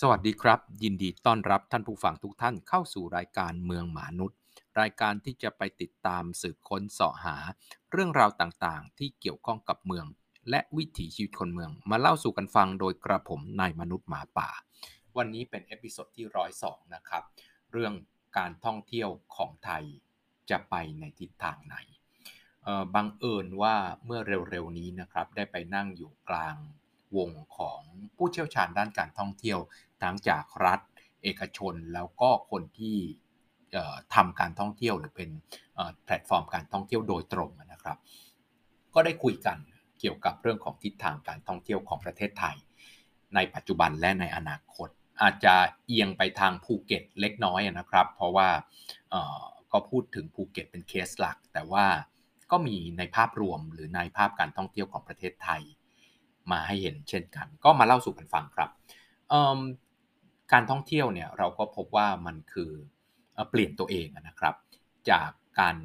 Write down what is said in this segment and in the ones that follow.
สวัสดีครับ ยินดีต้อนรับท่านผู้ฟังทุกท่านเข้าสู่รายการเมืองมนุษย์ รายการที่จะไปติดตามสืบค้นเสาะหา เรื่องราวต่างๆ ที่เกี่ยวข้องกับเมือง และวิถีชีวิตคนเมือง มาเล่าสู่กันฟังโดยกระผมนายมนุษย์หมาป่า วันนี้เป็น episode ที่ร้อยสองนะครับ เรื่องการท่องเที่ยวของไทยจะไปในทิศทางไหนบังเอิญว่าเมื่อเร็วๆนี้นะครับ ได้ไปนั่งอยู่กลาง วงของผู้เชี่ยวชาญด้านการท่องเที่ยว ทั้งจากรัฐ เอกชนแล้วก็คนที่ทำการท่องเที่ยวหรือเป็นแพลตฟอร์มการท่องเที่ยวโดยตรงนะครับ ก็ได้คุยกันเกี่ยวกับเรื่องของทิศทางการท่องเที่ยวของประเทศไทย ในปัจจุบันและในอนาคต อาจจะเอียงไปทางภูเก็ตเล็กน้อยนะครับ เพราะว่าก็พูดถึงภูเก็ตเป็นเคสหลัก แต่ว่าก็มีในภาพรวมหรือในภาพการท่องเที่ยวของประเทศไทย มาให้เห็นเช่นกัน ก็มาเล่าสู่กันฟังครับ การท่องเที่ยวเนี่ยเราก็พบว่ามันคือเปลี่ยนตัวเองนะครับ จากการ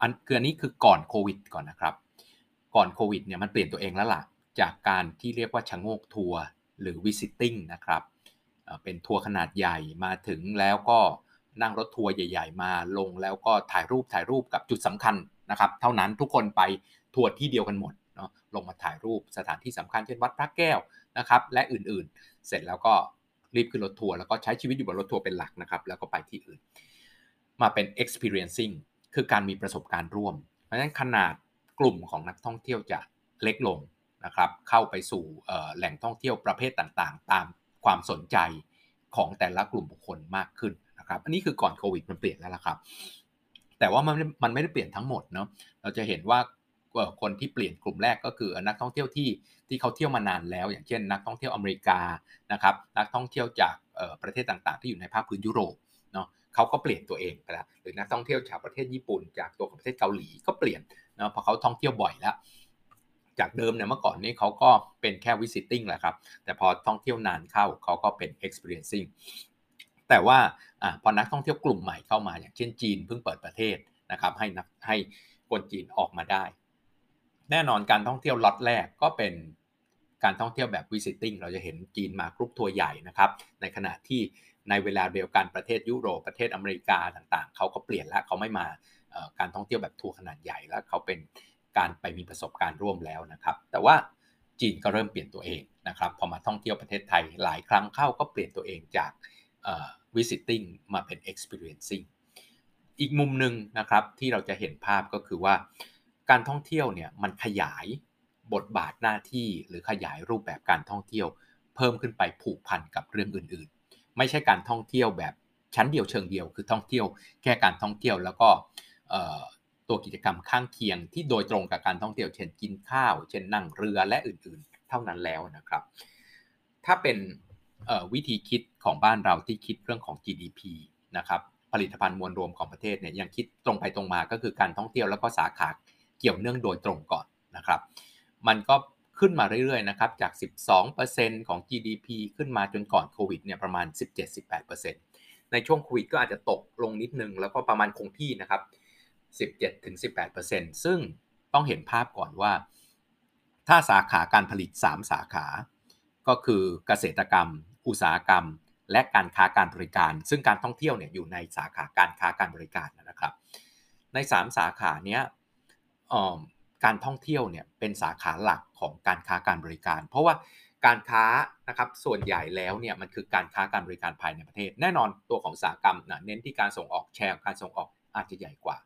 อันคืออันนี้คือก่อนโควิดก่อนนะครับ ก่อนโควิดเนี่ยมันเปลี่ยนตัวเองแล้วล่ะ จากการที่เรียกว่าชะโงกทัวร์หรือ visiting นะครับเป็นทัวร์ขนาดใหญ่มาถึงแล้วก็นั่งรถทัวร์ใหญ่ ๆ มาลงแล้วก็ถ่ายรูปถ่ายรูปกับจุดสำคัญนะครับ เท่านั้นทุกคนไปทัวร์ที่เดียวกันหมด เนาะลงมาถ่ายรูปสถานที่สำคัญเช่นวัดพระแก้วนะครับและอื่นๆ เสร็จแล้วก็รีบขึ้นรถทัวร์แล้วก็ใช้ชีวิตอยู่บนรถทัวร์เป็นหลักนะครับแล้วก็ไปที่อื่น มาเป็น experiencing คือการมีประสบการณ์ร่วม เพราะฉะนั้นขนาดกลุ่มของนักท่องเที่ยวจะเล็กลงนะครับเข้าไปสู่แหล่งท่องเที่ยวประเภทต่างๆ ตามความสนใจของแต่ละกลุ่มบุคคลมากขึ้นนะครับอันนี้คือก่อนโควิดมันเปลี่ยนแล้วละครับแต่ว่ามันมันไม่ได้เปลี่ยนทั้งหมดเนาะเราจะเห็นว่า คนที่เปลี่ยนกลุ่มแรกก็คือนักท่องเที่ยวที่ที่เขาเที่ยวมานานแล้ว อย่างเช่น นักท่องเที่ยวอเมริกานะครับนักท่องเที่ยวจากประเทศต่างๆ ที่อยู่ในภาคพื้นยุโรปเนาะเขาก็เปลี่ยนตัวเองไปแล้วหรือนักท่องเที่ยวจากประเทศญี่ปุ่น จากตัวของประเทศเกาหลีก็เปลี่ยนเนาะเพราะเขาท่องเที่ยวบ่อยแล้วจากเดิมเนี่ยเมื่อก่อนนี้เขาก็เป็นแค่ visiting แหละครับ แต่พอท่องเที่ยวนานเข้าเขาก็เป็น experiencing แต่ว่าอพอนักท่องเที่ยวกลุ่มใหม่เข้ามา อย่างเช่นจีนเพิ่งเปิดประเทศนะครับให้นักให้คนจีนออกมาได้ แน่นอนการท่องเที่ยวล็อตแรกก็เป็นการท่องเที่ยวแบบ visiting เราจะเห็นจีนมากรุ๊ปทัวร์ใหญ่นะครับ ในขณะที่ในเวลาเดียวกันประเทศยุโรปประเทศอเมริกาต่างๆ เขาก็เปลี่ยนแล้วเขาไม่มาการท่องเที่ยวแบบทัวร์ขนาดใหญ่แล้วเขาเป็นการไปมีประสบการณ์ร่วมแล้วนะครับ แต่ว่าจีนก็เริ่มเปลี่ยนตัวเองนะครับพอมาท่องเที่ยวประเทศไทยหลายครั้งเข้าก็เปลี่ยนตัวเองจาก visiting มาเป็น experiencing อีกมุมหนึ่งนะครับที่เราจะเห็นภาพก็คือว่า การท่องเที่ยวเนี่ยมันขยายบทบาทหน้าที่หรือขยายรูปแบบการท่องเที่ยว เพิ่มขึ้นไปผูกพันกับเรื่องอื่น ๆ ไม่ใช่การท่องเที่ยวแบบชั้นเดียวเชิงเดียว คือท่องเที่ยว แค่การท่องเที่ยวแล้วก็ตัวกิจกรรมข้างเคียงที่โดยตรงกับการท่องเที่ยวเช่นกินข้าว เช่นนั่งเรือและอื่นๆ เท่านั้นแล้วนะครับ ถ้าเป็นวิธีคิดของบ้านเราที่คิดเรื่องของ GDP นะครับผลิตภัณฑ์มวลรวมของประเทศเนี่ยยังคิดตรงไปตรงมาก็คือการท่องเที่ยวแล้วก็สาขา เกี่ยวเนื่องโดยตรงก่อนนะครับ มันก็ขึ้นมาเรื่อยๆนะครับจาก 12%ของ GDP ขึ้นมาจนก่อนโควิดเนี่ยประมาณ 17-18%ในช่วงโควิดก็อาจจะตกลงนิดนึง แล้วก็ประมาณคงที่นะครับ 17-18%ซึ่งต้องเห็นภาพก่อนว่า ถ้าสาขาการผลิต 3 สาขา ก็คือเกษตรกรรม อุตสาหกรรม และการค้าการบริการ ซึ่งการท่องเที่ยวเนี่ยอยู่ในสาขาการค้าการบริการนะครับ ใน 3 สาขาเนี้ย การท่องเที่ยวเนี่ยเป็นสาขาหลักของการค้าการบริการ เพราะว่าการค้านะครับส่วนใหญ่แล้วเนี่ยมันคือการค้าการบริการภายในประเทศ แน่นอนตัวของสาหกรรมนะเน้นที่การส่งออกแชร์การส่งออกอาจจะใหญ่กว่า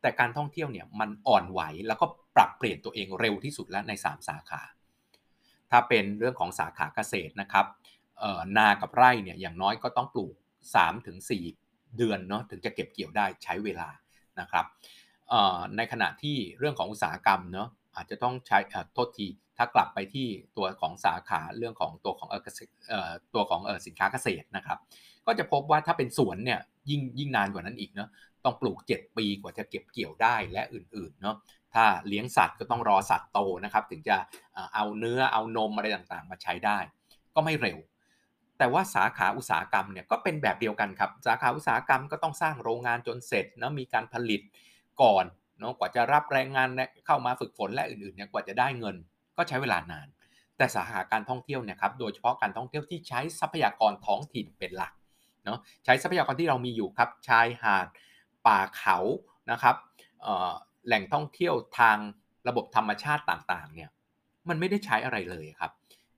แต่การท่องเที่ยวเนี่ยมันอ่อนไหวแล้วก็ปรับเปลี่ยนตัวเองเร็วที่สุดแล้วใน 3 สาขา ถ้าเป็นเรื่องของสาขาเกษตรนะครับนากับไร่เนี่ยอย่างน้อยก็ต้องปลูก 3-4 เดือนเนาะถึงจะเก็บเกี่ยวได้ใช้เวลานะครับ ในขณะที่เรื่องของอุตสาหกรรมเนาะอาจจะต้องใช้โทษทีถ้ากลับไปที่ตัวของสาขาเรื่องของตัวของตัวของสินค้าเกษตรนะครับ ก็จะพบว่าถ้าเป็นสวนเนี่ยยิ่งยิ่งนานกว่านั้นอีกเนาะต้องปลูก 7 ปีกว่าจะเก็บเกี่ยวได้และอื่นๆเนาะถ้าเลี้ยงสัตว์ก็ต้องรอสัตว์โตนะครับ ถึงจะเอาเนื้อเอานมอะไรต่างๆ มาใช้ได้ ก็ไม่เร็ว แต่ว่าสาขาอุตสาหกรรมเนี่ยก็เป็นแบบเดียวกันครับ สาขาอุตสาหกรรมก็ต้องสร้างโรงงานจนเสร็จนะมีการผลิต ก่อนเนาะกว่าจะรับแรงงานเข้ามาฝึกฝนและอื่นๆเนี่ยกว่าจะได้เงิน ก็ใช้เวลานาน แต่สาขาการท่องเที่ยวเนี่ยครับโดยเฉพาะการท่องเที่ยวที่ใช้ทรัพยากรท้องถิ่นเป็นหลักเนาะใช้ทรัพยากรที่เรามีอยู่ครับชายหาดป่าเขานะครับแหล่งท่องเที่ยวทางระบบธรรมชาติต่างๆเนี่ยมันไม่ได้ใช้อะไรเลยครับ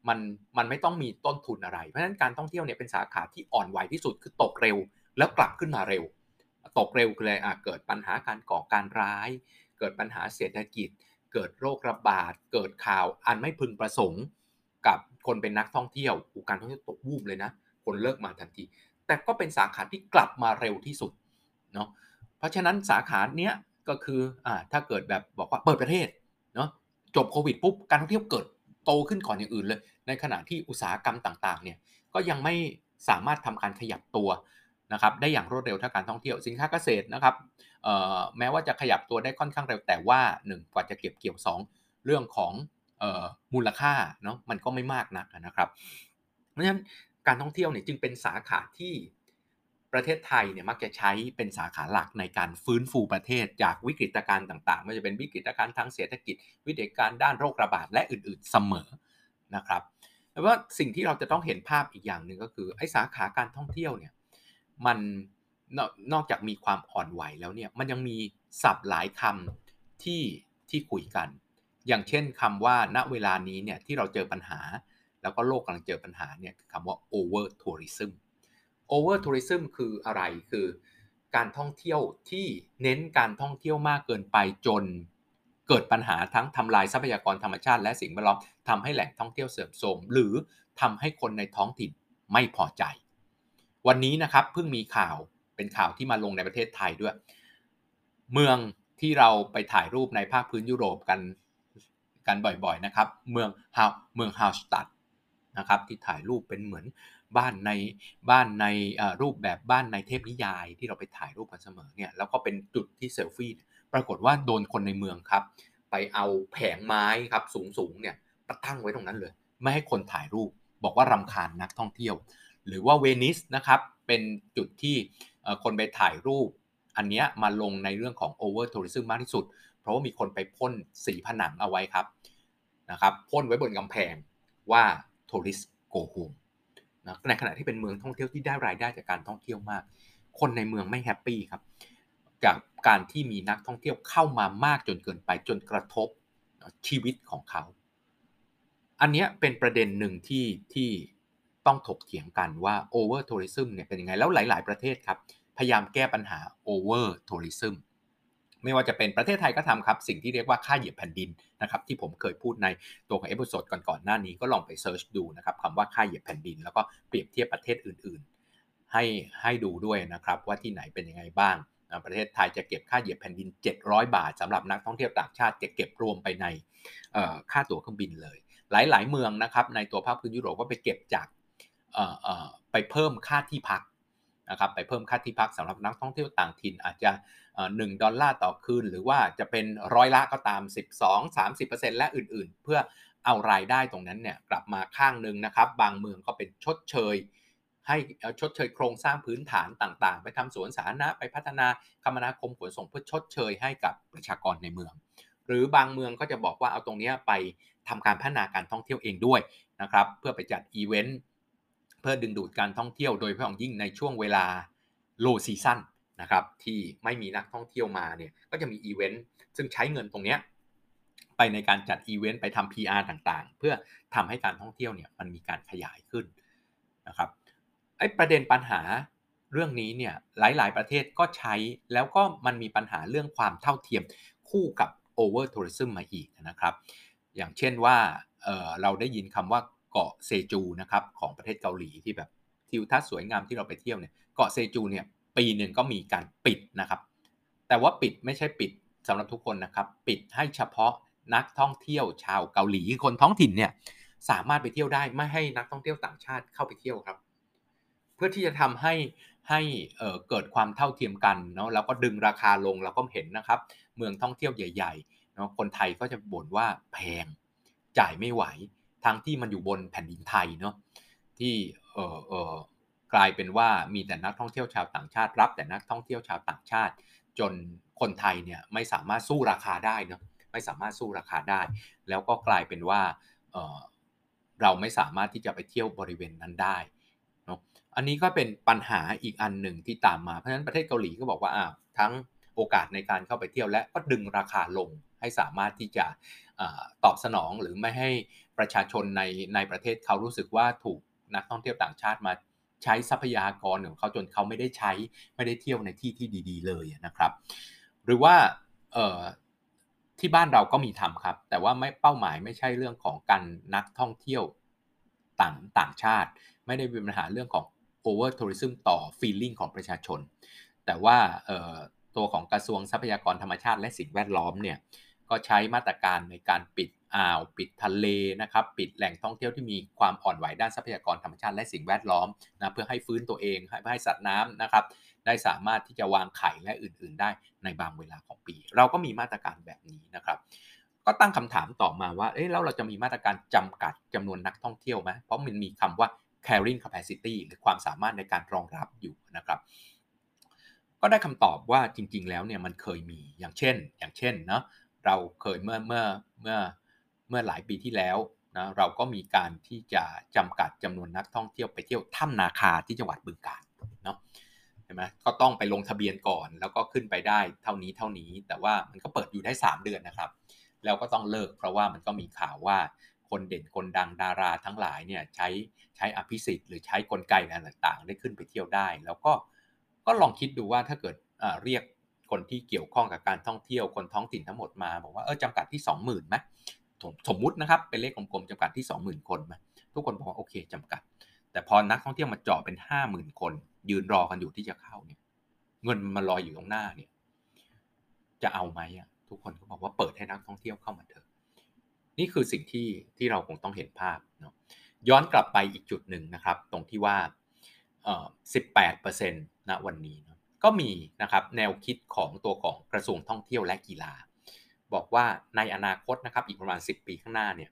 มันมันไม่ต้องมีต้นทุนอะไร เพราะฉะนั้นการท่องเที่ยวเนี่ยเป็นสาขาที่อ่อนไหวที่สุดคือตกเร็วแล้วกลับขึ้นมาเร็ว ตกเร็วคืออะไรอะเกิดปัญหาการก่อการร้าย เกิดปัญหาเศรษฐกิจ เกิดโรคระบาด เกิดข่าวอันไม่พึงประสงค์กับคนเป็นนักท่องเที่ยวอุการท่องเที่ยวตกวูบเลยนะ คนเลิกมาทันที แต่ก็เป็นสาขาที่กลับมาเร็วที่สุดเนาะเพราะฉะนั้นสาขาเนี้ยก็คืออ่าถ้าเกิดแบบบอกว่าเปิดประเทศเนาะจบโควิดปุ๊บการท่องเที่ยวเกิดโตขึ้นก่อนอย่างอื่นเลย ในขณะที่อุตสาหกรรมต่างๆเนี่ยก็ยังไม่สามารถทำการขยับตัว นะครับได้อย่างรวดเร็วถ้าการท่องเที่ยวสินค้าเกษตรนะครับแม้ว่าจะขยับตัวได้ค่อนข้างเร็วแต่ว่า 1 กว่าจะเก็บเกี่ยว 2 เรื่องของมูลค่าเนาะมันก็ไม่มากนักนะครับ เพราะฉะนั้นการท่องเที่ยวเนี่ยจึงเป็นสาขาที่ประเทศไทยเนี่ยมักจะใช้เป็นสาขาหลักในการฟื้นฟูประเทศจากวิกฤตการณ์ต่างๆไม่ว่าจะเป็นวิกฤตการณ์ทางเศรษฐกิจ วิกฤตการณ์ด้านโรคระบาดและอื่นๆเสมอนะครับแต่ว่าสิ่งที่เราจะต้องเห็นภาพอีกอย่างหนึ่งก็คือไอ้สาขาการท่องเที่ยวเนี่ย มันนอกจากมีความอ่อนไหวแล้วเนี่ยมันยังมีศัพท์หลายคำที่ที่คุยกัน อย่างเช่นคำว่าณเวลานี้เนี่ยที่เราเจอปัญหา แล้วก็โลกกำลังเจอปัญหาเนี่ยคือคำว่า over tourism over tourism คืออะไรคือการท่องเที่ยวที่เน้นการท่องเที่ยวมากเกินไปจน เกิดปัญหาทั้งทำลายทรัพยากรธรรมชาติและสิ่งแวดล้อมทำให้แหล่งท่องเที่ยวเสื่อมโทรมหรือทำให้คนในท้องถิ่นไม่พอใจ วันนี้นะครับเพิ่งมีข่าวเป็นข่าวที่มาลงในประเทศไทยด้วย เมืองที่เราไปถ่ายรูปในภาคพื้นยุโรปกันกันบ่อยๆนะครับ เมืองฮาวเมืองฮาวสตัดนะครับที่ถ่ายรูปเป็นเหมือนบ้านในบ้านในรูปแบบบ้านในเทพนิยายที่เราไปถ่ายรูปกันเสมอเนี่ยแล้วก็เป็นจุดที่เซลฟี่ปรากฏว่าโดนคนในเมืองครับ ไปเอาแผงไม้ครับสูงๆเนี่ยไปตั้งไว้ตรงนั้นเลย ไม่ให้คนถ่ายรูปบอกว่ารำคาญนักท่องเที่ยว หรือว่าเวนิสนะครับเป็นจุดที่คนไปถ่ายรูป อันนี้มาลงในเรื่องของ over tourism มากที่สุด เพราะว่ามีคนไปพ่นสีผนังเอาไว้ครับนะครับพ่นไว้บนกำแพงว่า tourist go home นะในขณะที่เป็นเมืองท่องเที่ยวที่ได้รายได้จากการท่องเที่ยวมาก คนในเมืองไม่ happy ครับจากการที่มีนักท่องเที่ยวเข้ามามากจนเกินไปจนกระทบชีวิตของเขา อันนี้เป็นประเด็นหนึ่งที่ที่ ต้องถกเถียงกันว่า over tourism เนี่ยเป็นยังไง แล้วหลาย ๆ ประเทศครับ พยายามแก้ปัญหา over tourism ไม่ว่าจะเป็นประเทศไทยก็ทำครับ สิ่งที่เรียกว่าค่าเหยียบแผ่นดินนะครับที่ผมเคยพูดในตัวของ episode ก่อนๆหน้านี้ก็ลองไป search ดูนะครับคำว่าค่าเหยียบแผ่นดิน แล้วก็เปรียบเทียบประเทศอื่น ๆ ให้ให้ดูด้วยนะครับว่าที่ไหนเป็นยังไงบ้างประเทศไทยจะเก็บค่าเหยียบแผ่นดิน 700 บาทสำหรับนักท่องเที่ยวต่างชาติจะเก็บรวมไปในค่าตั๋วเครื่องบินเลย หลาย ๆ เมืองนะครับในตัวภาคพื้นยุโรปก็ไปเก็บจาก ไปเพิ่มค่าที่พักนะครับไปเพิ่มค่าที่พักสำหรับนักท่องเที่ยวต่างถิ่นอาจจะ 1 ดอลลาร์ต่อคืน หรือว่าจะเป็นร้อยละก็ตาม 12 30%และอื่นๆ เพื่อเอารายได้ตรงนั้นเนี่ยกลับมาข้างหนึ่งนะครับ บางเมืองก็เป็นชดเชย ให้ชดเชยโครงสร้างพื้นฐานต่างๆ ไปทำสวนสาธารณะไปพัฒนาคมนาคมขนส่งเพื่อชดเชยให้กับประชากรในเมือง หรือบางเมืองก็จะบอกว่าเอาตรงนี้ไปทำการพัฒนาการท่องเที่ยวเองด้วยนะครับเพื่อไปจัดอีเวนต์ เพื่อดึงดูดการท่องเที่ยวโดยเฉพาะยิ่งในช่วงเวลา low season นะครับที่ไม่มีนักท่องเที่ยวมาเนี่ยก็จะมีอีเวนต์ซึ่งใช้เงินตรงเนี้ยไปในการจัดอีเวนต์ไปทำ PR ต่างๆ เพื่อทำให้การท่องเที่ยวเนี่ยมันมีการขยายขึ้นนะครับไอ้ประเด็นปัญหาเรื่องนี้เนี่ยหลายๆ ประเทศก็ใช้แล้วก็มันมีปัญหาเรื่องความเท่าเทียมคู่กับ over tourism มาอีกนะครับ อย่างเช่นว่าเเราได้ยินคำว่า เกาะเชจูนะครับของประเทศเกาหลีที่แบบทิวทัศน์สวยงามที่เราไปเที่ยวเนี่ยเกาะเชจูเนี่ยปีหนึ่งก็มีการปิดนะครับ แต่ว่าปิดไม่ใช่ปิดสำหรับทุกคนนะครับ ปิดให้เฉพาะนักท่องเที่ยวชาวเกาหลีคนท้องถิ่นเนี่ยสามารถไปเที่ยวได้ไม่ให้นักท่องเที่ยวต่างชาติเข้าไปเที่ยวครับ เพื่อที่จะทำให้ให้เกิดความเท่าเทียมกันเนาะแล้วก็ดึงราคาลงเราก็เห็นนะครับ เมืองท่องเที่ยวใหญ่ๆเนาะคนไทยก็จะบ่นว่าแพงจ่ายไม่ไหว ทั้งที่มันอยู่บนแผ่นดินไทยเนาะที่เออเออกลายเป็นว่ามีแต่นักท่องเที่ยวชาวต่างชาติ รับแต่นักท่องเที่ยวชาวต่างชาติ จนคนไทยเนี่ยไม่สามารถสู้ราคาได้เนาะไม่สามารถสู้ราคาได้ แล้วก็กลายเป็นว่าเราไม่สามารถที่จะไปเที่ยวบริเวณนั้นได้เนาะอันนี้ก็เป็นปัญหาอีกอันหนึ่งที่ตามมาเพราะฉะนั้นประเทศเกาหลีก็บอกว่าอ้าวทั้งโอกาสในการเข้าไปเที่ยวและก็ดึงราคาลงให้สามารถที่จะตอบสนองหรือไม่ให้ ประชาชนในในประเทศเขารู้สึกว่าถูกนักท่องเที่ยวต่างชาติมาใช้ทรัพยากรของเขาจนเขาไม่ได้ใช้ไม่ได้เที่ยวในที่ที่ดี ๆ เลยนะครับ หรือว่าที่บ้านเราก็มีทำครับ แต่ว่าไม่เป้าหมายไม่ใช่เรื่องของการนักท่องเที่ยวต่างต่างชาติ ไม่ได้เป็นปัญหาเรื่องของ over tourism ต่อ feeling ของประชาชน แต่ว่าตัวของกระทรวงทรัพยากรธรรมชาติและสิ่งแวดล้อมเนี่ยก็ใช้มาตรการในการปิด อ่าว ปิดทะเลนะครับ ปิดแหล่งท่องเที่ยวที่มีความอ่อนไหวด้านทรัพยากรธรรมชาติและสิ่งแวดล้อมนะเพื่อให้ฟื้นตัวเองให้ให้สัตว์น้ำนะครับ ได้สามารถที่จะวางไข่และอื่น ๆ ได้ในบางเวลาของปี เราก็มีมาตรการแบบนี้นะครับ ก็ตั้งคำถามต่อมาว่าเอ๊ะแล้วเราจะมีมาตรการจำกัดจำนวนนักท่องเที่ยวไหมเพราะมันมีคำว่า carrying capacity หรือความสามารถในการรองรับอยู่นะครับ ก็ได้คำตอบว่าจริง ๆ แล้วเนี่ยมันเคยมีอย่างเช่น อย่างเช่นเนาะเราเคยเมื่อเมื่อเมื่อ เมื่อหลายปีที่แล้วนะเราก็มีการที่จะจำกัดจำนวนนักท่องเที่ยวไปเที่ยวถ้ำนาคาที่จังหวัดบึงกาฬเนาะใช่ไหมก็ต้องไปลงทะเบียนก่อน แล้วก็ขึ้นไปได้เท่านี้เท่านี้ แต่ว่ามันก็เปิดอยู่ได้ 3 เดือนนะครับ แล้วก็ต้องเลิกเพราะว่ามันก็มีข่าวว่าคนเด่นคนดังดาราทั้งหลายเนี่ยใช้ใช้อภิสิทธิ์หรือใช้กลไกอะไรต่างๆ ได้ขึ้นไปเที่ยวได้ แล้วก็ก็ลองคิดดูว่าถ้าเกิดเรียกคนที่เกี่ยวข้องกับการท่องเที่ยวคนท้องถิ่นทั้งหมดมา บอกว่าเออจำกัดที่ 20,000ไหม สมมุตินะครับเป็นเลขกลมๆจำกัดที่ 20,000 คนไหมทุกคนบอกว่าโอเคจำกัด แต่พอนักท่องเที่ยวมาเจาะเป็น 50,000 คน ยืนรอกันอยู่ที่จะเข้าเนี่ยเงินมันลอยอยู่ตรงหน้าเนี่ยจะเอาไหมอะทุกคนก็บอกว่าเปิดให้นักท่องเที่ยวเข้ามาเถอะ นี่คือสิ่งที่ที่เราคงต้องเห็นภาพเนาะย้อนกลับไปอีกจุดหนึ่งนะครับ ตรงที่ว่าเอ่อ18%ณวันนี้เนาะก็มีนะครับแนวคิดของตัวของกระทรวงท่องเที่ยวและกีฬา บอกว่าในอนาคตนะครับอีกประมาณ 10 ปีข้างหน้าเนี่ย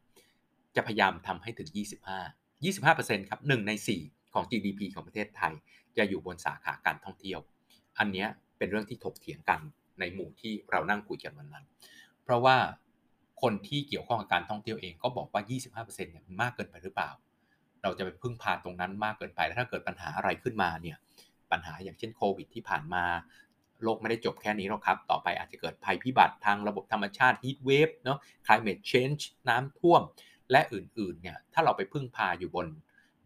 จะพยายามทำให้ถึง 25 25%ครับ1ใน 4 ของ GDP ของประเทศไทย จะอยู่บนสาขาการท่องเที่ยว อันนี้เป็นเรื่องที่ถกเถียงกันในหมู่ที่เรานั่งคุยกันวันนั้น เพราะว่าคนที่เกี่ยวข้องกับการท่องเที่ยวเองก็บอกว่า 25%เนี่ยมันมากเกินไปหรือเปล่า เราจะไปพึ่งพาตรงนั้นมากเกินไป แล้วถ้าเกิดปัญหาอะไรขึ้นมาเนี่ย ปัญหาอย่างเช่นโควิดที่ผ่านมา โลกไม่ได้จบแค่นี้หรอกครับ ต่อไปอาจจะเกิดภัยพิบัติทางระบบธรรมชาติ heat wave เนาะ climate change น้ำท่วม และอื่นๆ เนี่ย ถ้าเราไปพึ่งพาอยู่บน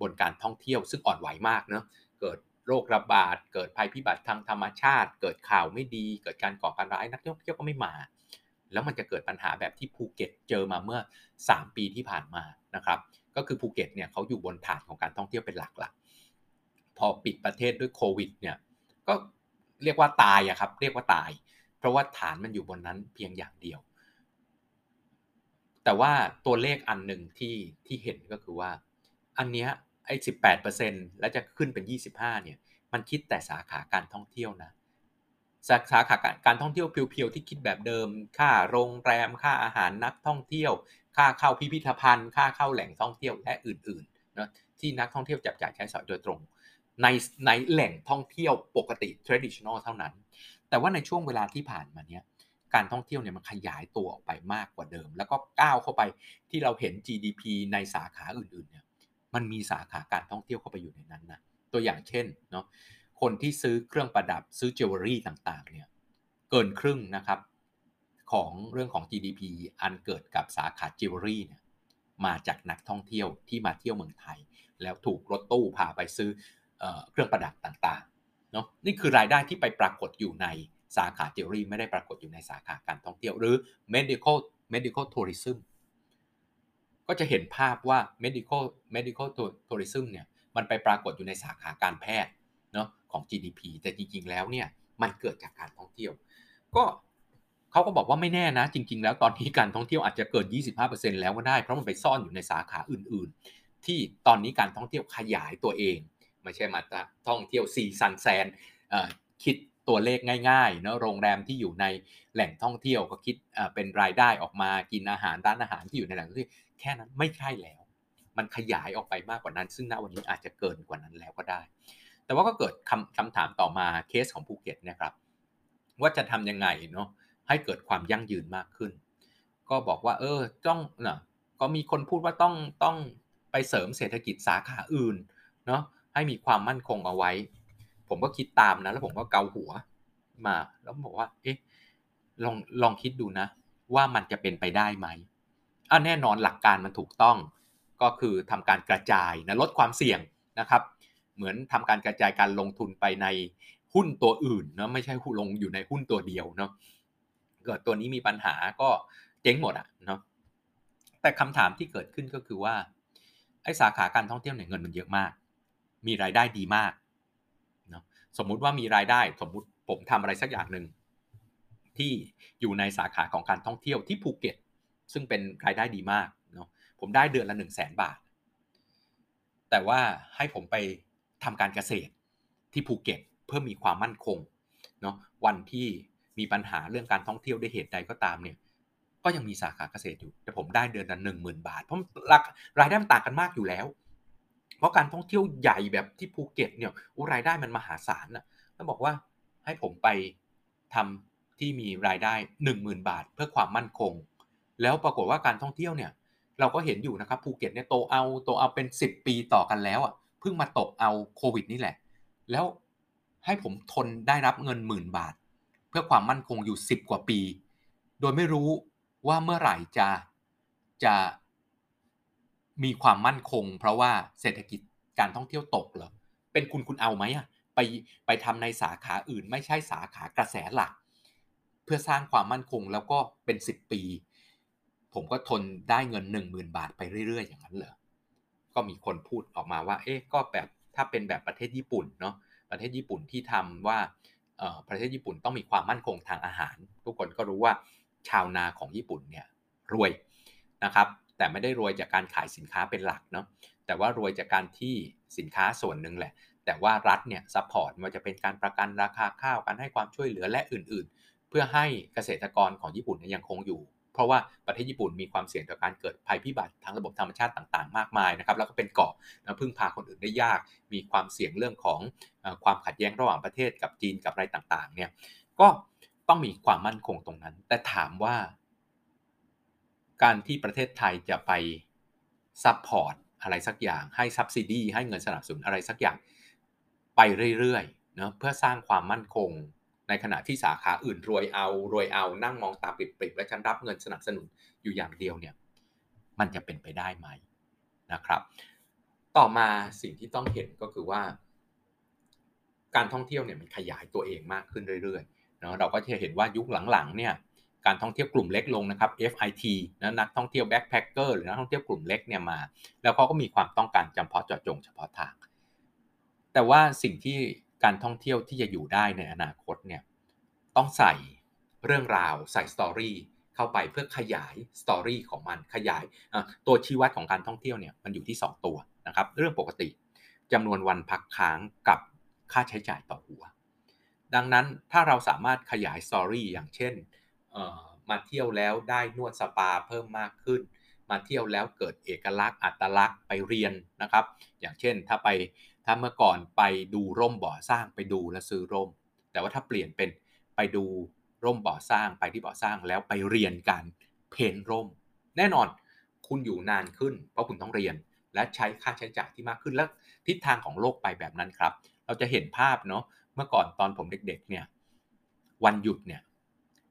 บนการท่องเที่ยวซึ่งอ่อนไหวมากเนาะ เกิดโรคระบาด เกิดภัยพิบัติทางธรรมชาติ เกิดข่าวไม่ดี เกิดการก่อการร้าย นักท่องเที่ยวก็ไม่มา แล้วมันจะเกิดปัญหาแบบที่ภูเก็ตเจอมาเมื่อ 3 ปีที่ผ่านมานะครับ ก็คือภูเก็ตเนี่ยเขาอยู่บนฐานของการท่องเที่ยวเป็นหลักละพอปิดประเทศด้วยโควิดเนี่ย ก็ เรียกว่าตายอะครับ เรียกว่าตาย เพราะว่าฐานมันอยู่บนนั้นเพียงอย่างเดียว แต่ว่าตัวเลขอันหนึ่งที่ที่เห็นก็คือว่า อันเนี้ยไอ้สิบแปดเปอร์เซ็นต์แล้วจะขึ้นเป็นยี่สิบห้าเนี่ย มันคิดแต่สาขาการท่องเที่ยวนะสาขาการท่องเที่ยวเพียวๆที่คิดแบบเดิม ค่าโรงแรม ค่าอาหารนักท่องเที่ยว ค่าเข้าพิพิธภัณฑ์ ค่าเข้าแหล่งท่องเที่ยวและอื่นๆนะที่นักท่องเที่ยวจับจ่ายใช้สอยโดยตรง ในในแหล่งท่องเที่ยวปกติ traditional เท่านั้น แต่ว่าในช่วงเวลาที่ผ่านมาเนี้ยการท่องเที่ยวเนี่ยมันขยายตัวออกไปมากกว่าเดิม แล้วก็ก้าวเข้าไปที่เราเห็น GDP ในสาขาอื่นๆเนี่ยมันมีสาขาการท่องเที่ยวเข้าไปอยู่ในนั้นนะตัวอย่างเช่นเนาะคนที่ซื้อเครื่องประดับซื้อจิวเวลรี่ต่างๆเนี่ยเกินครึ่งนะครับของเรื่องของ GDP อันเกิดกับสาขาจิวเวลรี่เนี่ยมาจากนักท่องเที่ยวที่มาเที่ยวเมืองไทย แล้วถูกรถตู้พาไปซื้อ เครื่องประดับต่างๆเนาะนี่คือรายได้ที่ไปปรากฏอยู่ในสาขาเจวลรี่ไม่ได้ปรากฏอยู่ในสาขาการท่องเที่ยว หรือ medical medical tourism ก็จะเห็นภาพว่า medical medical tourism เนี่ยมันไปปรากฏอยู่ในสาขาการแพทย์เนาะของ GDP แต่จริงๆแล้วเนี่ยมันเกิดจากการท่องเที่ยว ก็เขาก็บอกว่าไม่แน่นะ จริง ๆ แล้วตอนนี้การท่องเที่ยวอาจจะเกิน 25%แล้วก็ได้เพราะมันไปซ่อนอยู่ในสาขาอื่น ๆ ที่ตอนนี้การท่องเที่ยวขยายตัวเอง ไม่ใช่มาท่องเที่ยวซีซันแซนคิดตัวเลขง่ายๆเนาะโรงแรมที่อยู่ในแหล่งท่องเที่ยวก็คิดเป็นรายได้ออกมากินอาหารร้านอาหารที่อยู่ในแหล่งท่องเที่ยวแค่นั้นไม่ใช่แล้ว มันขยายออกไปมากกว่านั้น ซึ่งณวันนี้อาจจะเกินกว่านั้นแล้วก็ได้ แต่ว่าก็เกิดคำคำถามต่อมาเคสของภูเก็ตนะครับว่าจะทำยังไงเนาะให้เกิดความยั่งยืนมากขึ้น ก็บอกว่า เออต้องนะก็มีคนพูดว่าต้องต้องไปเสริมเศรษฐกิจสาขาอื่นเนาะ ให้มีความมั่นคงเอาไว้ ผมก็คิดตามนะ แล้วผมก็เกาหัวมา แล้วบอกว่า เอ๊ะ ลองลองคิดดูนะ ว่ามันจะเป็นไปได้ไหมอะแน่นอนหลักการมันถูกต้อง ก็คือทำการกระจายนะลดความเสี่ยงนะครับ เหมือนทำการกระจายการลงทุนไปในหุ้นตัวอื่นเนาะไม่ใช่ลงอยู่ในหุ้นตัวเดียวเนาะเกิดตัวนี้มีปัญหาก็เจ๊งหมดอะเนาะแต่คำถามที่เกิดขึ้นก็คือว่าไอ้สาขาการท่องเที่ยวเนี่ยเงินมันเยอะมาก มีรายได้ดีมากเนาะสมมุติว่ามีรายได้สมมุติผมทำอะไรสักอย่างหนึ่งที่อยู่ในสาขาของการท่องเที่ยวที่ภูเก็ต ซึ่งเป็นรายได้ดีมากเนาะผมได้เดือนละ1 0 0 0 0แสนบาท แต่ว่าให้ผมไปทำการเกษตรที่ภูเก็ตเพื่อมีความมั่นคงเนาะวันที่มีปัญหาเรื่องการท่องเที่ยวได้เหตุใดก็ตามเนี่ยก็ยังมีสาขาเกษตรอยู่ แต่ผมได้เดือนละหนึ่งหมื่นบาท เพราะรายได้มันต่างกันมากอยู่แล้ว เพราะการท่องเที่ยวใหญ่แบบที่ภูเก็ตเนี่ยรายได้มันมหาศาลน่ะต้องบอกว่าให้ผมไปทำที่มีรายได้หนึ่งหมื่นบาท เพื่อความมั่นคง แล้วปรากฏว่าการท่องเที่ยวเนี่ย เราก็เห็นอยู่นะครับภูเก็ตเนี่ยโตเอาโตเอาเป็น 10 ปีต่อกันแล้วอะเพิ่งมาตกเอาโควิดนี่แหละ แล้วให้ผมทนได้รับเงินหมื่นบาท เพื่อความมั่นคงอยู่ 10 กว่าปี โดยไม่รู้ว่าเมื่อไหร่จะจะ มีความมั่นคง เพราะว่าเศรษฐกิจการท่องเที่ยวตกเหรอเป็นคุณคุณเอาไหมอะไปไปทำในสาขาอื่น ไม่ใช่สาขากระแสหลัก เพื่อสร้างความมั่นคงแล้วก็เป็น 10 ปี ผมก็ทนได้เงิน 1 0,000 บาทไปเรื่อย ๆ อย่างนั้นเหรอก็มีคนพูดออกมาว่า เอ๊ะก็แบบถ้าเป็นแบบประเทศญี่ปุ่นเนาะประเทศญี่ปุ่นที่ทำว่าประเทศญี่ปุ่นต้องมีความมั่นคงทางอาหาร ทุกคนก็รู้ว่าชาวนาของญี่ปุ่นเนี่ยรวยนะครับ แต่ไม่ได้รวยจากการขายสินค้าเป็นหลักเนาะแต่ว่ารวยจากการที่สินค้าส่วนหนึ่งแหละ แต่ว่ารัฐเนี่ย support ว่าจะเป็นการประกันราคาข้าวการให้ความช่วยเหลือและอื่น ๆ เพื่อให้เกษตรกรของญี่ปุ่นยังคงอยู่ เพราะว่าประเทศญี่ปุ่นมีความเสี่ยงต่อการเกิดภัยพิบัติทางระบบธรรมชาติต่าง ๆ มากมายนะครับแล้วก็เป็นเกาะนะพึ่งพาคนอื่นได้ยาก มีความเสี่ยงเรื่องของความขัดแย้งระหว่างประเทศกับจีนกับอะไรต่างๆเนี่ยก็ต้องมีความมั่นคงตรงนั้น แต่ถามว่า การที่ประเทศไทยจะไป support อะไรสักอย่างให้ subsidy ให้เงินสนับสนุนอะไรสักอย่างไปเรื่อยๆเนะเพื่อสร้างความมั่นคง ในขณะที่สาขาอื่นรวยเอารวยเอานั่งมองตาปริบๆและฉันรับเงินสนับสนุนอยู่อย่างเดียวเนี่ยมันจะเป็นไปได้ไหมนะครับ ต่อมาสิ่งที่ต้องเห็นก็คือว่า การท่องเที่ยวเนี่ยมันขยายตัวเองมากขึ้นเรื่อยๆเนาะเราก็จะเห็นว่ายุคหลังๆเนี่ย การท่องเที่ยวกลุ่มเล็กลงนะครับ FIT นะนักท่องเที่ยวแบ็คแพคเกอร์หรือนักท่องเที่ยวกลุ่มเล็กเนี่ยมา แล้วเขาก็มีความต้องการจำเพาะเจาะจงเฉพาะทาง แต่ว่าสิ่งที่การท่องเที่ยวที่จะอยู่ได้ในอนาคตเนี่ยต้องใส่เรื่องราวใส่ story เข้าไปเพื่อขยาย story ของมันขยายตัวชี้วัดของการท่องเที่ยวเนี่ยมันอยู่ที่ 2 ตัวนะครับเรื่องปกติจำนวนวันพักค้างกับค่าใช้จ่ายต่อหัว ดังนั้นถ้าเราสามารถขยาย story อย่างเช่น มาเที่ยวแล้วได้นวดสปาเพิ่มมากขึ้น มาเที่ยวแล้วเกิดเอกลักษณ์อัตลักษณ์ไปเรียนนะครับ อย่างเช่นถ้าไปถ้าเมื่อก่อนไปดูร่มบ่อสร้างไปดูและซื้อร่ม แต่ว่าถ้าเปลี่ยนเป็นไปดูร่มบ่อสร้างไปที่บ่อสร้างแล้วไปเรียนการเพ้นร่ม แน่นอนคุณอยู่นานขึ้น เพราะคุณต้องเรียนและใช้ค่าใช้จ่ายที่มากขึ้นและทิศทางของโลกไปแบบนั้นครับ เราจะเห็นภาพเนาะเมื่อก่อนตอนผมเด็กๆเนี่ยวันหยุดเนี่ย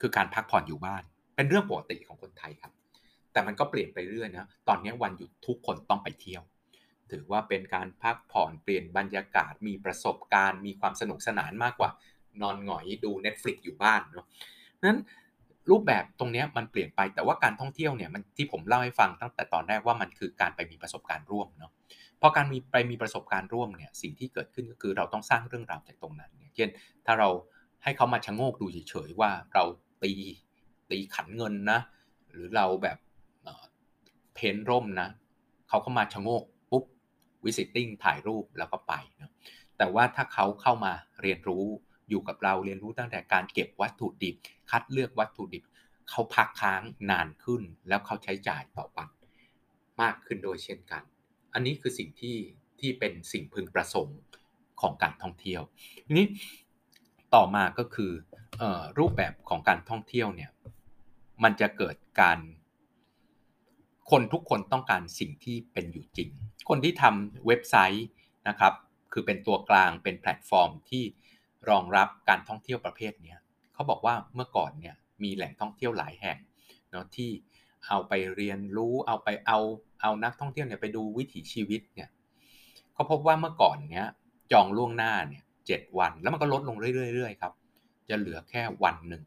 คือการพักผ่อนอยู่บ้าน เป็นเรื่องปกติของคนไทยครับ แต่มันก็เปลี่ยนไปเรื่อยนะตอนนี้วันหยุดทุกคนต้องไปเที่ยว ถือว่าเป็นการพักผ่อนเปลี่ยนบรรยากาศมีประสบการณ์ มีความสนุกสนานมากกว่านอนหงอยดู Netflix อยู่บ้านเนาะนั้นรูปแบบตรงนี้มันเปลี่ยนไปแต่ว่าการท่องเที่ยวเนี่ยมันที่ผมเล่าให้ฟังตั้งแต่ตอนแรกว่ามันคือการไปมีประสบการณ์ร่วมเนาะพอการมีไปมีประสบการณ์ร่วมเนี่ยสิ่งที่เกิดขึ้นก็คือเราต้องสร้างเรื่องราวจากตรงนั้นเช่นถ้าเราให้เขามาชะโงกดูเฉยๆว่าเรา ตีตีขันเงินนะ หรือเราแบบเพ้นร่มนะเขาก็มาชะโงกปุ๊บวิสิติ้งถ่ายรูปแล้วก็ไปนะแต่ว่าถ้าเขาเข้ามาเรียนรู้อยู่กับเราเรียนรู้ตั้งแต่การเก็บวัตถุดิบ คัดเลือกวัตถุดิบ เขาพักค้างนานขึ้น แล้วเขาใช้จ่ายต่อวันมากขึ้นโดยเช่นกัน อันนี้คือสิ่งที่ที่เป็นสิ่งพึงประสงค์ของการท่องเที่ยวนี้ ต่อมาก็คืออรูปแบบของการท่องเที่ยวเนี่ยมันจะเกิดการ คนทุกคนต้องการสิ่งที่เป็นอยู่จริง คนที่ทำเว็บไซต์นะครับคือเป็นตัวกลางเป็นแพลตฟอร์มที่รองรับการท่องเที่ยวประเภทนี้เขาบอกว่าเมื่อก่อนเนี่ยมีแหล่งท่องเที่ยวหลายแห่งเนาะที่เอาไปเรียนรู้เอาไปเอาเอานักท่องเที่ยวเนี่ยไปดูวิถีชีวิตเนี่ยเขาพบว่าเมื่อก่อนเนี้ยจองล่วงหน้าเนี่ย เจ็ดวัน แล้วมันก็ลดลงเรื่อยๆครับ จะเหลือแค่วันหนึ่ง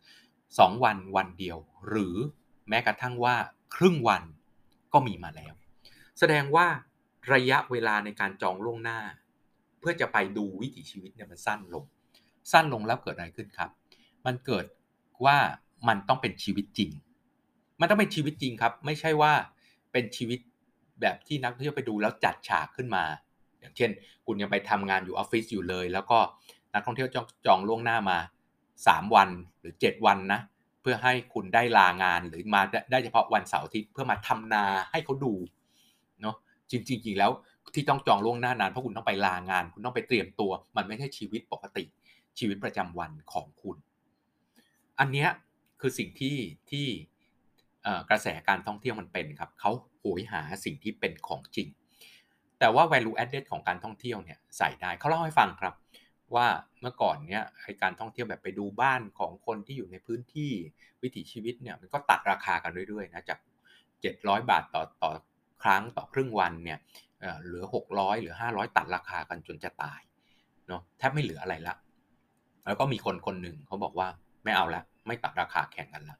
สองวันวันเดียว หรือแม้กระทั่งว่าครึ่งวันก็มีมาแล้ว แสดงว่าระยะเวลาในการจองล่วงหน้า เพื่อจะไปดูวิถีชีวิตเนี่ยมันสั้นลง สั้นลงแล้วเกิดอะไรขึ้นครับ มันเกิดว่ามันต้องเป็นชีวิตจริง มันต้องเป็นชีวิตจริงครับ ไม่ใช่ว่าเป็นชีวิตแบบที่นักท่องเที่ยวไปดูแล้วจัดฉากขึ้นมา อย่างเช่น คุณยังไปทำงานอยู่ออฟฟิศอยู่เลย แล้วก็นักท่องเที่ยวจองจองล่วงหน้ามา 3 วันหรือ 7 วันนะเพื่อให้คุณได้ลางานหรือมาได้เฉพาะวันเสาร์อาทิตย์เพื่อมาทำนาให้เขาดูเนาะจริงๆแล้วที่ต้องจองล่วงหน้านานเพราะคุณต้องไปลางาน คุณต้องไปเตรียมตัว มันไม่ใช่ชีวิตปกติ ชีวิตประจำวันของคุณ อันนี้คือสิ่งที่ที่กระแสการท่องเที่ยวมันเป็นครับเขาโหยหาสิ่งที่เป็นของจริง แต่ว่า value added ของการท่องเที่ยวเนี่ยใส่ได้เขาเล่าให้ฟังครับ ว่าเมื่อก่อนเนี้ยการท่องเที่ยวแบบไปดูบ้านของคนที่อยู่ในพื้นที่วิถีชีวิตเนี่ยมันก็ตัดราคากันเรื่อยๆนะจาก 700 บาทต่อต่อครั้งต่อครึ่งวันเนี่ยเหลือ 600 หรือ 500 ตัดราคากันจนจะตายเนาะแทบไม่เหลืออะไรละแล้วก็มีคนคนหนึ่งเขาบอกว่าไม่เอาละไม่ตัดราคาแข่งกันละ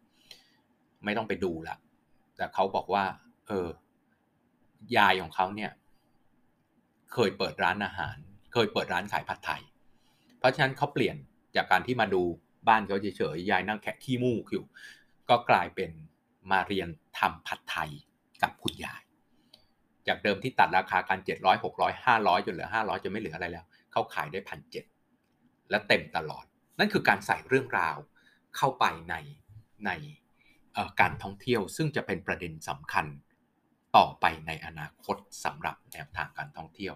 ไม่ต้องไปดูละแต่เขาบอกว่า เออ ยายของเขาเนี่ย เคยเปิดร้านอาหาร เคยเปิดร้านขายผัดไทย เพราะฉะนั้นเขาเปลี่ยนจากการที่มาดูบ้านเขาเฉยๆยายนั่งแขกขี้มูกอยู่ก็กลายเป็นมาเรียนทำผัดไทยกับคุณยาย จากเดิมที่ตัดราคากัน 700 600 500จนเหลือ 500จะไม่เหลืออะไรแล้วเขาขายได้พันเและเต็มตลอด นั่นคือการใส่เรื่องราวเข้าไปในในการท่องเที่ยว ซึ่งจะเป็นประเด็นสำคัญ ต่อไปในอนาคตสำหรับแนวทางการท่องเที่ยว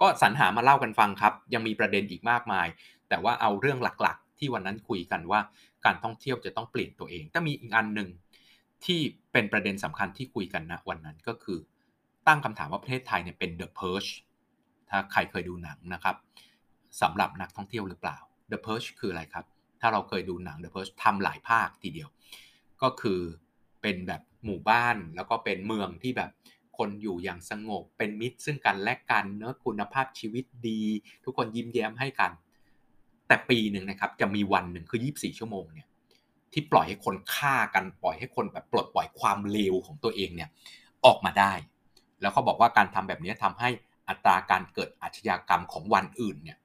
ก็สรรหามาเล่ากันฟังครับ ยังมีประเด็นอีกมากมาย แต่ว่าเอาเรื่องหลักๆ ที่วันนั้นคุยกันว่าการท่องเที่ยวจะต้องเปลี่ยนตัวเองแต่มีอีกอันหนึ่งที่เป็นประเด็นสำคัญที่คุยกันนะวันนั้นก็คือ ตั้งคำถามว่าประเทศไทยเนี่ยเป็น The Purge ถ้าใครเคยดูหนังนะครับสำหรับนักท่องเที่ยวหรือเปล่า The Purge คืออะไรครับ ถ้าเราเคยดูหนัง The Purge ทำหลายภาคทีเดียว ก็คือ เป็นแบบหมู่บ้าน แล้วก็เป็นเมืองที่แบบคนอยู่อย่างสงบ เป็นมิตรซึ่งกันและกันเนื้อคุณภาพชีวิตดี ทุกคนยิ้มแย้มให้กัน แต่ปีหนึ่งนะครับ จะมีวันหนึ่งคือ 24 ชั่วโมงเนี่ยที่ปล่อยให้คนฆ่ากันปล่อยให้คนแบบปลดปล่อยความเลวของตัวเองเนี่ยออกมาได้ แล้วเขาบอกว่าการทำแบบนี้ทำให้อัตราการเกิดอาชญากรรมของวันอื่นเนี่ย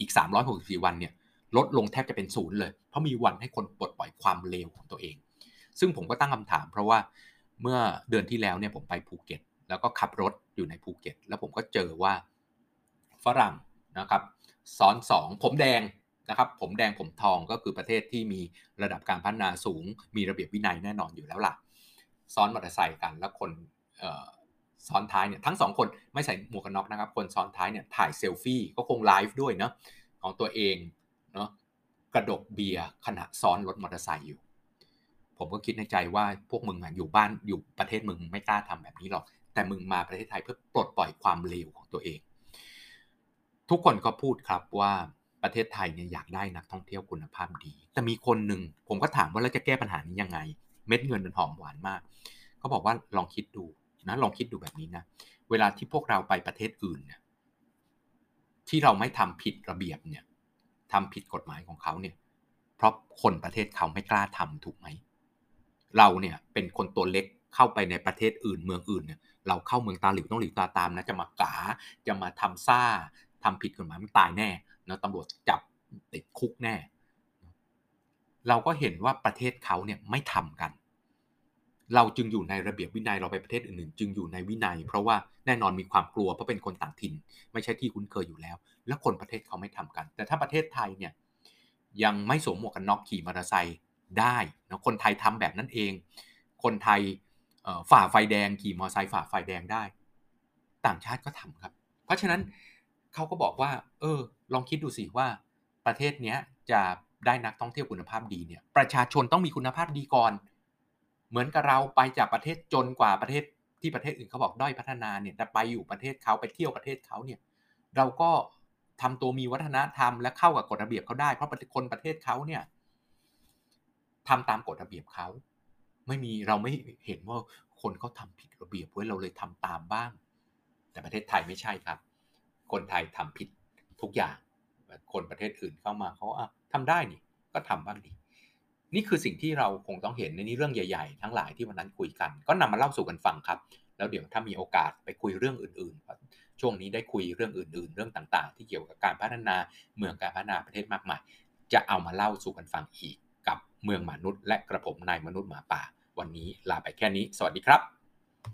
อีก 364 วันเนี่ยลดลงแทบจะเป็นศูนย์เลย เพราะมีวันให้คนปลดปล่อยความเลวของตัวเอง ซึ่งผมก็ตั้งคำถาม เพราะว่าเมื่อเดือนที่แล้วเนี่ยผมไปภูเก็ต แล้วก็ขับรถอยู่ในภูเก็ต แล้วผมก็เจอว่าฝรั่งนะครับซ้อนสองผมแดงนะครับผมแดงผมทองก็คือประเทศที่มีระดับการพัฒนาสูง มีระเบียบวินัยแน่นอนอยู่แล้วล่ะซ้อนมอเตอร์ไซค์กันแล้วคนซ้อนท้ายเนี่ยทั้งสองคนไม่ใส่หมวกกันน็อกนะครับ คนซ้อนท้ายเนี่ยถ่ายเซลฟี่ก็คงไลฟ์ด้วยเนาะของตัวเองเนาะกระดกเบียร์ขณะซ้อนรถมอเตอร์ไซค์อยู่ ผมก็คิดในใจว่าพวกมึงอยู่บ้านอยู่ประเทศมึงไม่กล้าทำแบบนี้หรอก แต่มึงมาประเทศไทยเพื่อปลดปล่อยความเลวของตัวเอง ทุกคนก็พูดครับว่าประเทศไทยเนี่ยอยากได้นักท่องเที่ยวคุณภาพดี แต่มีคนหนึ่งผมก็ถามว่าเราจะแก้ปัญหานี้ยังไง เม็ดเงินมันหอมหวานมากเขาบอกว่าลองคิดดูนะลองคิดดูแบบนี้นะเวลาที่พวกเราไปประเทศอื่นเนี่ยที่เราไม่ทำผิดระเบียบเนี่ยทำผิดกฎหมายของเขาเนี่ย เพราะคนประเทศเขาไม่กล้าทำถูกไหม เราเนี่ยเป็นคนตัวเล็กเข้าไปในประเทศอื่นเมืองอื่นเนี่ยเราเข้าเมืองตาหลิวต้องหลิวตาตามนะจะมากาจะมาทำซ่าทำผิดกฎหมายมันตายแน่นะตำรวจจับติดคุกแน่ เราก็เห็นว่าประเทศเขาเนี่ยไม่ทำกัน เราจึงอยู่ในระเบียบวินัยเราไปประเทศอื่นๆ จึงอยู่ในวินัย เพราะว่าแน่นอนมีความกลัวเพราะเป็นคนต่างถิ่น ไม่ใช่ที่คุ้นเคยอยู่แล้ว แล้วคนประเทศเขาไม่ทำกัน แต่ถ้าประเทศไทยเนี่ยยังไม่สวมหมวกกันน็อกขี่มอเตอร์ไซค์ ได้นะคนไทยทำแบบนั้นเอง คนไทยฝ่าไฟแดงขี่มอเตอร์ไซค์ฝ่าไฟแดงได้ ต่างชาติก็ทำครับ เพราะฉะนั้นเขาก็บอกว่า เออ ลองคิดดูสิว่าประเทศเนี้ยจะได้นักท่องเที่ยวคุณภาพดีเนี่ย ประชาชนต้องมีคุณภาพดีก่อน เหมือนกับเราไปจากประเทศจนกว่าประเทศที่ประเทศอื่นเขาบอกด้อยพัฒนาเนี่ยจะไปอยู่ประเทศเขาไปเที่ยวประเทศเขาเนี่ย เราก็ทำตัวมีวัฒนธรรมและเข้ากับกฎระเบียบเขาได้ เพราะคนประเทศเขาเนี่ย ทำตามกฎระเบียบเขาไม่มีเราไม่เห็นว่าคนเขาทาผิดระเบียบไว้เราเลยทำตามบ้าง แต่ประเทศไทยไม่ใช่ครับ คนไทยทำผิดทุกอย่าง คนประเทศอื่นเข้ามาเขาอะทำได้นี่ก็ทำบ้างดีนี่คือสิ่งที่เราคงต้องเห็นในนี้เรื่องใหญ่ๆ ทั้งหลายที่วันนั้นคุยกัน ก็นำมาเล่าสู่กันฟังครับ แล้วเดี๋ยวถ้ามีโอกาสไปคุยเรื่องอื่นๆ ช่วงนี้ได้คุยเรื่องอื่น ๆ เรื่องต่างๆ ที่เกี่ยวกับการพัฒนาเมืองการพัฒนาประเทศมากมาย จะเอามาเล่าสู่กันฟังอีก เมืองมนุษย์ และกระผมนายมนุษย์หมาป่า วันนี้ลาไปแค่นี้ สวัสดีครับ